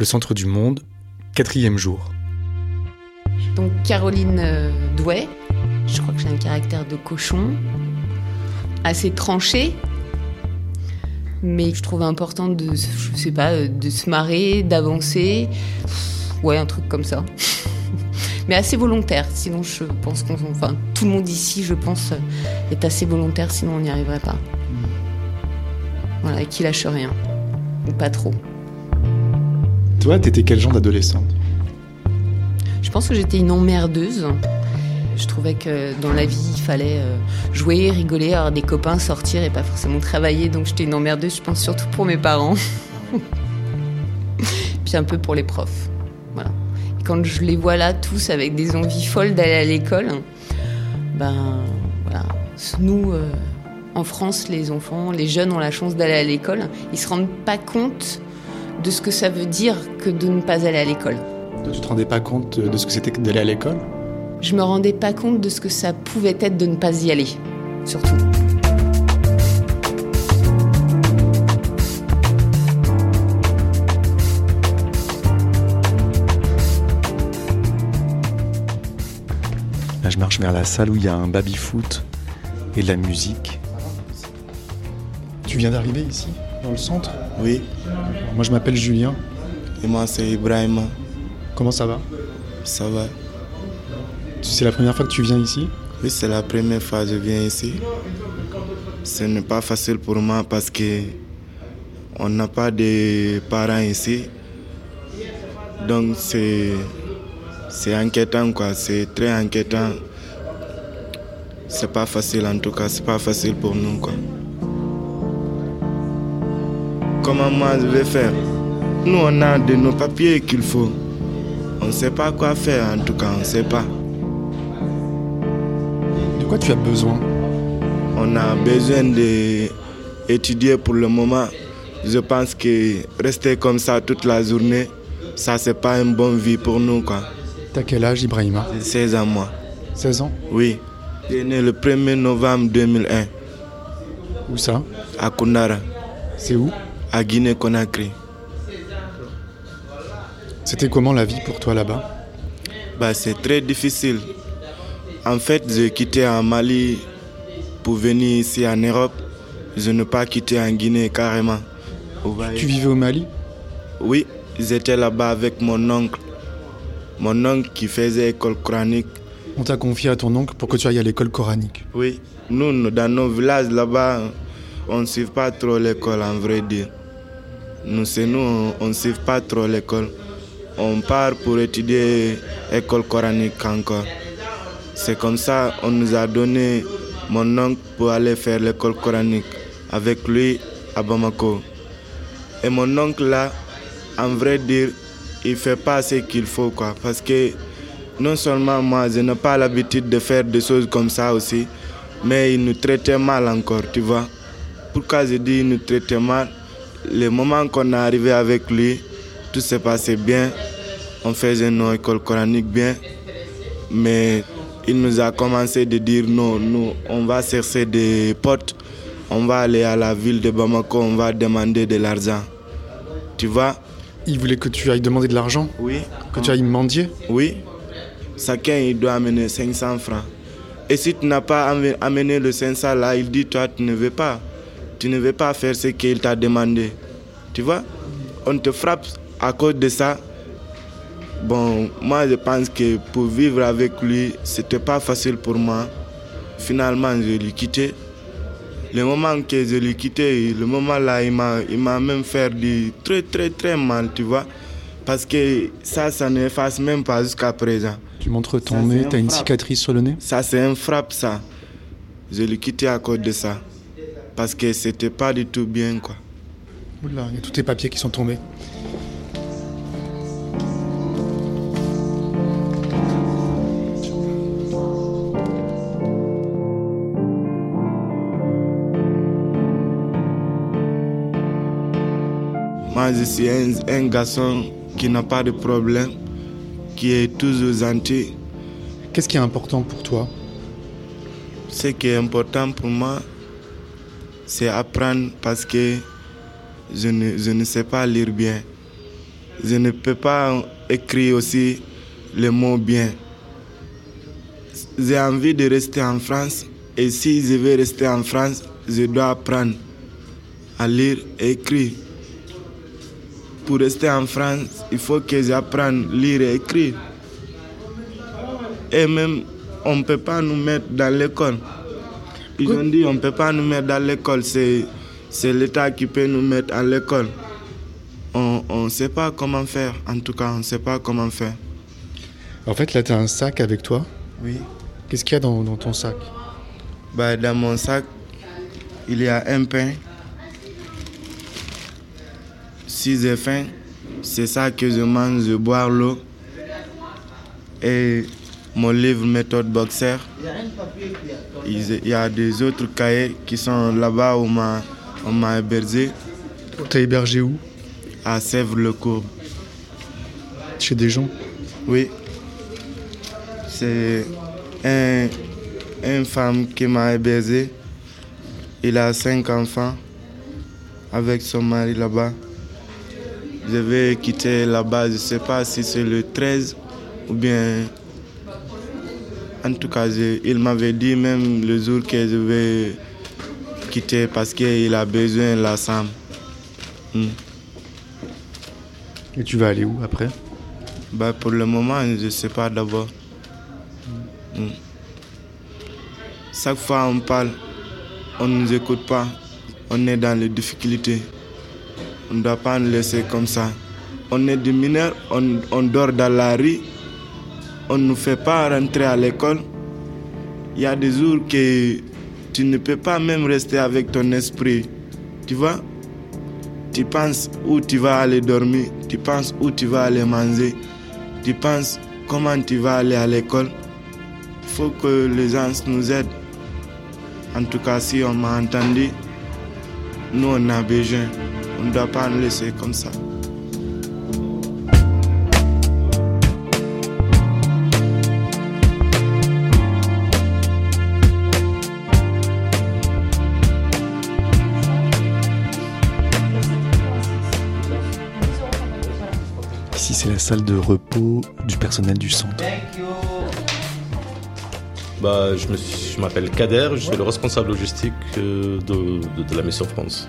Le centre du monde, quatrième jour. Donc Caroline euh, Douai, je crois que j'ai un caractère de cochon, assez tranché, mais je trouve important de, je sais pas, euh, de se marrer, d'avancer, ouais, un truc comme ça. mais assez volontaire, sinon je pense qu'on, enfin, tout le monde ici, je pense, est assez volontaire, sinon on n'y arriverait pas. Voilà, et qui lâche rien, ou pas trop. Toi, t'étais quel genre d'adolescente? Je pense que j'étais une emmerdeuse. Je trouvais que dans la vie, il fallait euh, jouer, rigoler, avoir des copains, sortir et pas forcément travailler. Donc j'étais une emmerdeuse, je pense surtout pour mes parents. Puis un peu pour les profs. Quand je les vois là, tous avec des envies folles d'aller à l'école, ben. Nous, euh, en France, les enfants, les jeunes ont la chance d'aller à l'école. Ils se rendent pas compte de ce que ça veut dire que de ne pas aller à l'école. Tu te rendais pas compte de ce que c'était que d'aller à l'école? Je me rendais pas compte de ce que ça pouvait être de ne pas y aller, surtout. Là, je marche vers la salle où il y a un baby-foot et de la musique. Tu viens d'arriver ici, dans le centre Oui. Moi, je m'appelle Julien. Et moi, c'est Ibrahima. Comment ça va? Ça va C'est la première fois que tu viens ici? Oui, c'est la première fois que je viens ici. Ce n'est pas facile pour moi parce que on n'a pas de parents ici. Donc c'est c'est inquiétant quoi, c'est très inquiétant. C'est pas facile en tout cas, c'est pas facile pour nous quoi. Comment moi je vais faire? Nous on a de nos papiers qu'il faut. On ne sait pas quoi faire en tout cas, on ne sait pas. De quoi tu as besoin? On a besoin d'étudier pour le moment. Je pense que rester comme ça toute la journée, ça c'est pas une bonne vie pour nous quoi. T'as quel âge Ibrahima? J'ai 16 ans moi. 16 ans? Oui. J'ai né le 1er novembre 2001 Où ça? À Kundara, C'est où? À Guinée-Conakry. C'était comment la vie pour toi là-bas? Bah, c'est très difficile. En fait, j'ai quitté en Mali pour venir ici en Europe. Je n'ai pas quitté en Guinée carrément. Tu vivais au Mali? Oui, j'étais là-bas avec mon oncle. Mon oncle qui faisait école coranique. On t'a confié à ton oncle pour que tu ailles à l'école coranique. Oui, nous, nous, dans nos villages là-bas, on ne suit pas trop l'école en vrai dire. Nous, c'est nous, on ne suit pas trop l'école. On part pour étudier école coranique encore. C'est comme ça on nous a donné mon oncle pour aller faire l'école coranique avec lui à Bamako. Et mon oncle là, en vrai dire, il fait pas ce qu'il faut quoi. Parce que non seulement moi, je n'ai pas l'habitude de faire des choses comme ça aussi, mais il nous traitait mal encore, tu vois. Pourquoi je dis il nous traitait mal? Le moment qu'on est arrivé avec lui, tout s'est passé bien. On faisait nos écoles coraniques bien. Mais il nous a commencé de dire non, nous, on va chercher des potes. On va aller à la ville de Bamako, on va demander de l'argent. Tu vois? Il voulait que tu ailles demander de l'argent? Oui. Que tu ailles mendier? Oui. Chacun, il doit amener 500 francs. Et si tu n'as pas ame- amené le 500 là, il dit toi, tu ne veux pas. Tu ne veux pas faire ce qu'il t'a demandé. Tu vois On te frappe à cause de ça. Bon, moi, je pense que pour vivre avec lui, c'était pas facile pour moi. Finalement, je l'ai quitté. Le moment que je l'ai quitté, le moment là, il m'a, même fait du très, très, très mal, tu vois. Parce que ça, ça n'efface même pas jusqu'à présent. Tu montres ton Ça, nez, t'as un une cicatrice sur le nez? Ça, c'est un frappe, ça. Je l'ai quitté à cause de ça. Parce que c'était pas du tout bien, quoi. Oula, il y a tous tes papiers qui sont tombés. Moi, je suis un, un garçon qui n'a pas de problème, qui est toujours gentil. Qu'est-ce qui est important pour toi? Ce qui est important pour moi, c'est apprendre parce que je ne, sais pas lire bien. je ne peux pas écrire aussi les mots bien. J'ai envie de rester en France et si je veux rester en France, je dois apprendre à lire et écrire. Pour rester en France, il faut que j'apprenne à lire et écrire. Et même, on ne peut pas nous mettre dans l'école. Ils ont dit on ne peut pas nous mettre dans l'école, c'est, c'est l'État qui peut nous mettre à l'école. On ne sait pas comment faire, en tout cas, on ne sait pas comment faire. En fait, là, tu as un sac avec toi Oui. Qu'est-ce qu'il y a dans, dans ton sac? Bah, Dans mon sac, il y a un pain. Si j'ai faim, c'est ça que je mange, je bois l'eau. Et mon livre méthode boxer. Il y a des autres cahiers qui sont là-bas où on m'a hébergé. T'as hébergé où? À Sèvres-le-Courbe. Chez des gens? Oui. C'est un, une femme qui m'a hébergé. Il a cinq enfants avec son mari là-bas. Je vais quitter là-bas, je ne sais pas si c'est le 13 ou bien en tout cas, il m'avait dit même le jour que je vais quitter parce qu'il a besoin de la SAM. Hmm. Et tu vas aller où après? Bah, Pour le moment, je ne sais pas d'abord. Hmm. Chaque fois on parle, on ne nous écoute pas. On est dans les difficultés. On ne doit pas nous laisser comme ça. On est des mineurs, on, on dort dans la rue on ne nous fait pas rentrer à l'école. Il y a des jours que tu ne peux pas même rester avec ton esprit. Tu vois? Tu penses où tu vas aller dormir, tu penses où tu vas aller manger, tu penses comment tu vas aller à l'école. Il faut que les gens nous aident. En tout cas, si on m'a entendu, nous on a besoin. On ne doit pas nous laisser comme ça. C'est la salle de repos du personnel du centre. Bah, je m'appelle Kader, je suis le responsable logistique euh, de, la Mission France.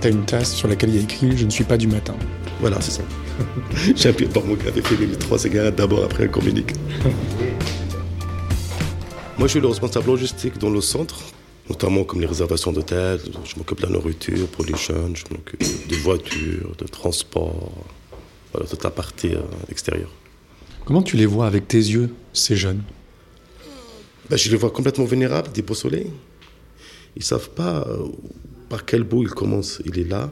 Tu as une tasse sur laquelle il y a écrit Je ne suis pas du matin. Voilà, c'est ça. J'ai appuyé par mon café, fait les trois cigarettes d'abord, après un communique. Moi, je suis le responsable logistique dans le centre, notamment comme les réservations d'hôtels. Je m'occupe de la nourriture pour les jeunes, je m'occupe des voitures, de transport, voilà, toute la partie euh, extérieure. Comment tu les vois avec tes yeux, ces jeunes? Ben, Je les vois complètement vénérables, des beaux soleils. Ils ne savent pas euh, par quel bout il commence. Il est là,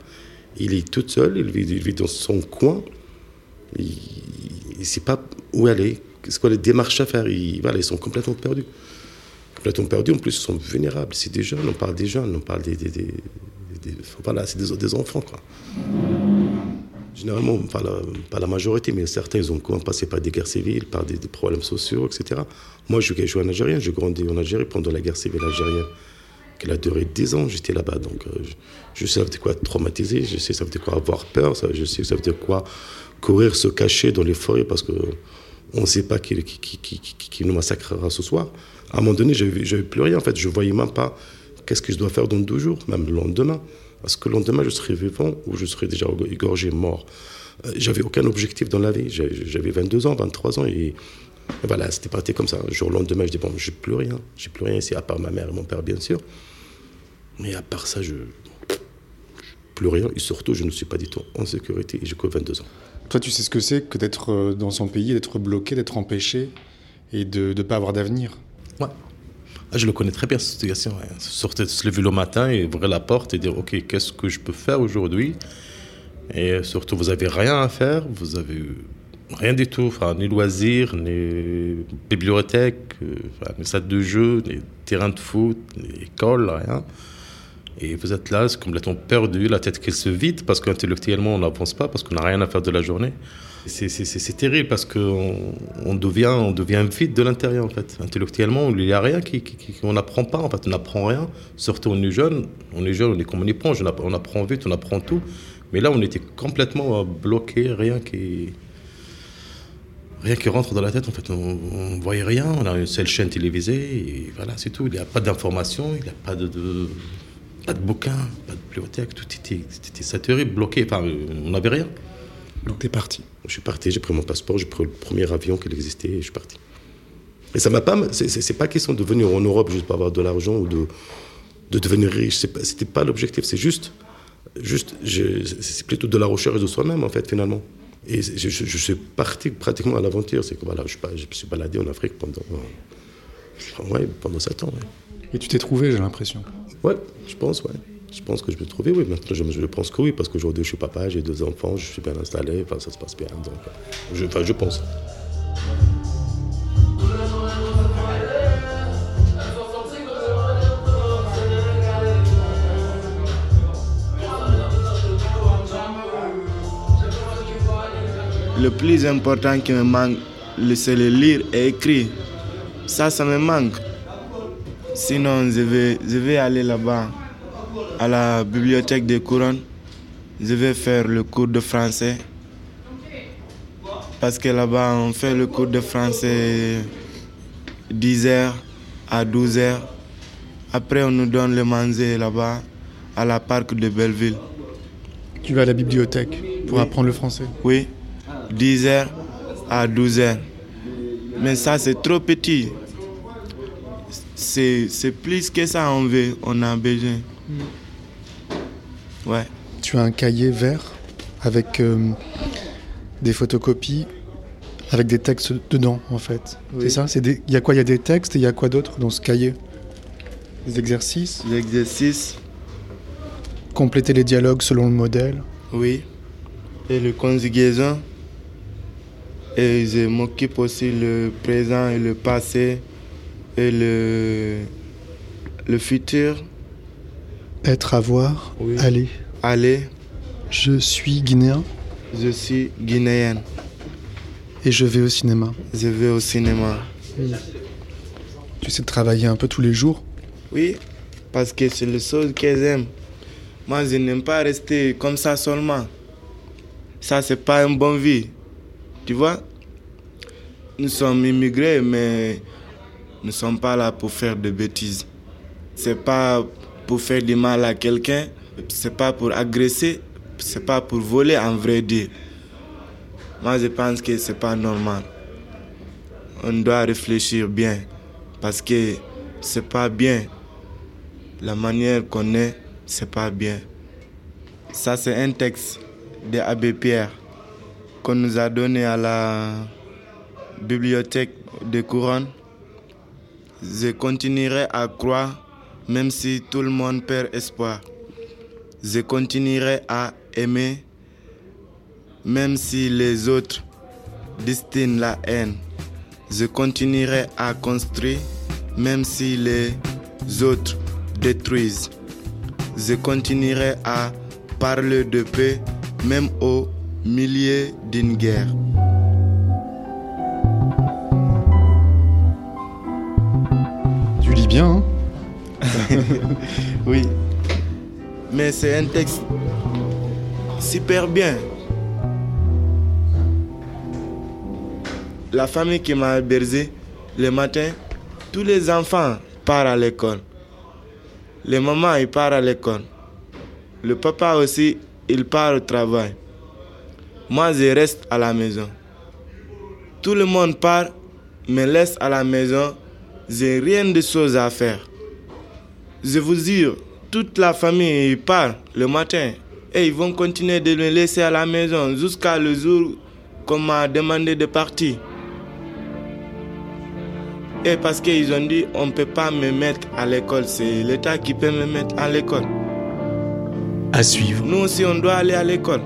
il est tout seul, il vit, dans son coin. Il ne sait pas où aller, qu'est-ce quoi les démarches à faire? Ils, voilà, ils sont complètement perdus. Complètement perdus, en plus, ils sont vénérables. C'est des jeunes, on parle des jeunes, on parle des. des, des, voilà, c'est des, des enfants, quoi. Généralement, pas la, majorité, mais certains, ils ont passé par des guerres civiles, par des, problèmes sociaux, etc. Moi, je, suis en Algérien, j'ai grandi en Algérie pendant la guerre civile algérienne, qui a duré 10 ans, j'étais là-bas. Donc, euh, je, sais ça quoi être traumatisé, je sais ça veut dire quoi avoir peur, je sais ça veut dire quoi courir, se cacher dans les forêts parce qu'on ne sait pas qui, qui, nous massacrera ce soir. À un moment donné, je n'avais plus rien, en fait. Je ne voyais même pas qu'est-ce que je dois faire dans deux jours, même le lendemain. Parce que le lendemain, je serai vivant ou je serai déjà égorgé, mort. Euh, j'avais aucun objectif dans la vie. J'avais 22 ans, 23 ans et, voilà, c'était parti comme ça. Le jour le lendemain, je dis bon, j'ai plus rien. J'ai plus rien ici, à part ma mère et mon père, bien sûr. Mais à part ça, je. Plus rien. Et surtout, je ne suis pas du tout en sécurité et j'ai que 22 ans. Toi, tu sais ce que c'est que d'être euh, dans son pays, d'être bloqué, d'être empêché et de ne pas avoir d'avenir? Ouais. Ah, je le connais très bien, cette situation. Sortir, se lever le matin et ouvrir la porte et dire Ok, qu'est-ce que je peux faire aujourd'hui? Et surtout, vous n'avez rien à faire, vous avez rien du tout, enfin, ni loisirs, ni bibliothèque, euh, ni salle de jeu, ni terrain de foot, ni école, rien. Et vous êtes là, complètement perdu, la tête qui se vide parce qu'intellectuellement, on n'avance pas, parce qu'on n'a rien à faire de la journée. C'est terrible parce qu'on on devient, on devient de l'intérieur en fait. Intellectuellement, il n'y a rien qui, on n'apprend pas en fait, on n'apprend rien. Surtout on est jeune, on est jeune, on est comme on y prend, on apprend vite, on apprend tout. Mais là, on était complètement bloqué, rien qui rien qui rentre dans la tête en fait. On, on voyait rien, on a une seule chaîne télévisée voilà, c'est tout. Il n'y a pas d'informations, il n'y a pas de, de, pas de bouquins, pas de bibliothèque, tout était, était saturé, bloqué, enfin, on n'avait rien. Donc t'es parti Je suis parti, j'ai pris mon passeport, j'ai pris le premier avion qui existait et je suis parti. Et ça m'a pas. C'est pas question de venir en Europe juste pour avoir de l'argent ou de, de devenir riche. C'était pas, pas l'objectif, c'est juste. juste c'est plutôt de la recherche de soi-même en fait finalement. Et je, je, je, suis parti pratiquement à l'aventure. C'est que voilà, je, je, me suis baladé en Afrique pendant, ouais, pendant 7 ans. Ouais. Et tu t'es trouvé, j'ai l'impression. Ouais, je pense, ouais. Je pense que je vais trouver, oui. Maintenant, je, pense que oui, parce qu'aujourd'hui, je suis papa, j'ai deux enfants, je suis bien installé, enfin, ça se passe bien. Donc, je, enfin, je pense. Le plus important qui me manque, c'est le lire et écrire. Ça, ça me manque. Sinon, je je vais aller là-bas, à la bibliothèque des couronnes. Je vais faire le cours de français. Parce que là-bas, on fait le cours de français 10h à 12h. Après, on nous donne le manger là-bas, à la parc de Belleville. Tu vas à la bibliothèque pour Oui. apprendre le français Oui, 10h à 12h. Mais ça, c'est trop petit. C'est c'est plus que ça, on veut, on a besoin. Ouais. Tu as un cahier vert avec euh, des photocopies, avec des textes dedans, en fait. Oui. C'est ça Il y a quoi? Il y a des textes et il y a quoi d'autre dans ce cahier? Des exercices? L'exercice, Compléter les dialogues selon le modèle? Oui. Et le conjugaison. Et je m'occupe aussi le présent et le passé et le, le futur. Être, avoir, Oui. aller. Aller, Je suis guinéen je suis guinéenne. et je vais au cinéma. Je vais au cinéma. Tu sais travailler un peu tous les jours? Oui, parce que c'est le chose que j'aime. Moi, je n'aime pas rester comme ça seulement. Ça, c'est pas une bonne vie. Tu vois? Nous sommes immigrés, mais nous ne sommes pas là pour faire de bêtises. C'est pas pour faire du mal à quelqu'un, c'est pas pour agresser, c'est pas pour voler en vrai dire. Moi, je pense que c'est pas normal. On doit réfléchir bien parce que c'est pas bien. La manière qu'on est, c'est pas bien. Ça, c'est un texte de Abbé Pierre qu'on nous a donné à la bibliothèque de Couronne. Je continuerai à croire, même si tout le monde perd espoir. Je continuerai à aimer, même si les autres destinent la haine. Je continuerai à construire, même si les autres détruisent. Je continuerai à parler de paix, même au milieu d'une guerre. Tu lis bien, hein? Oui. Mais c'est un texte super bien. La famille qui m'a bercé, le matin, tous les enfants partent à l'école. Les mamans, ils partent à l'école. Le papa aussi, il part au travail. Moi, je reste à la maison. Tout le monde part, me laisse à la maison. J'ai rien de choses à faire. Je vous jure, toute la famille part le matin et ils vont continuer de me laisser à la maison jusqu'à le jour qu'on m'a demandé de partir. Et parce qu'ils ont dit on ne peut pas me mettre à l'école, c'est l'État qui peut me mettre à l'école. À suivre. Nous aussi on doit aller à l'école.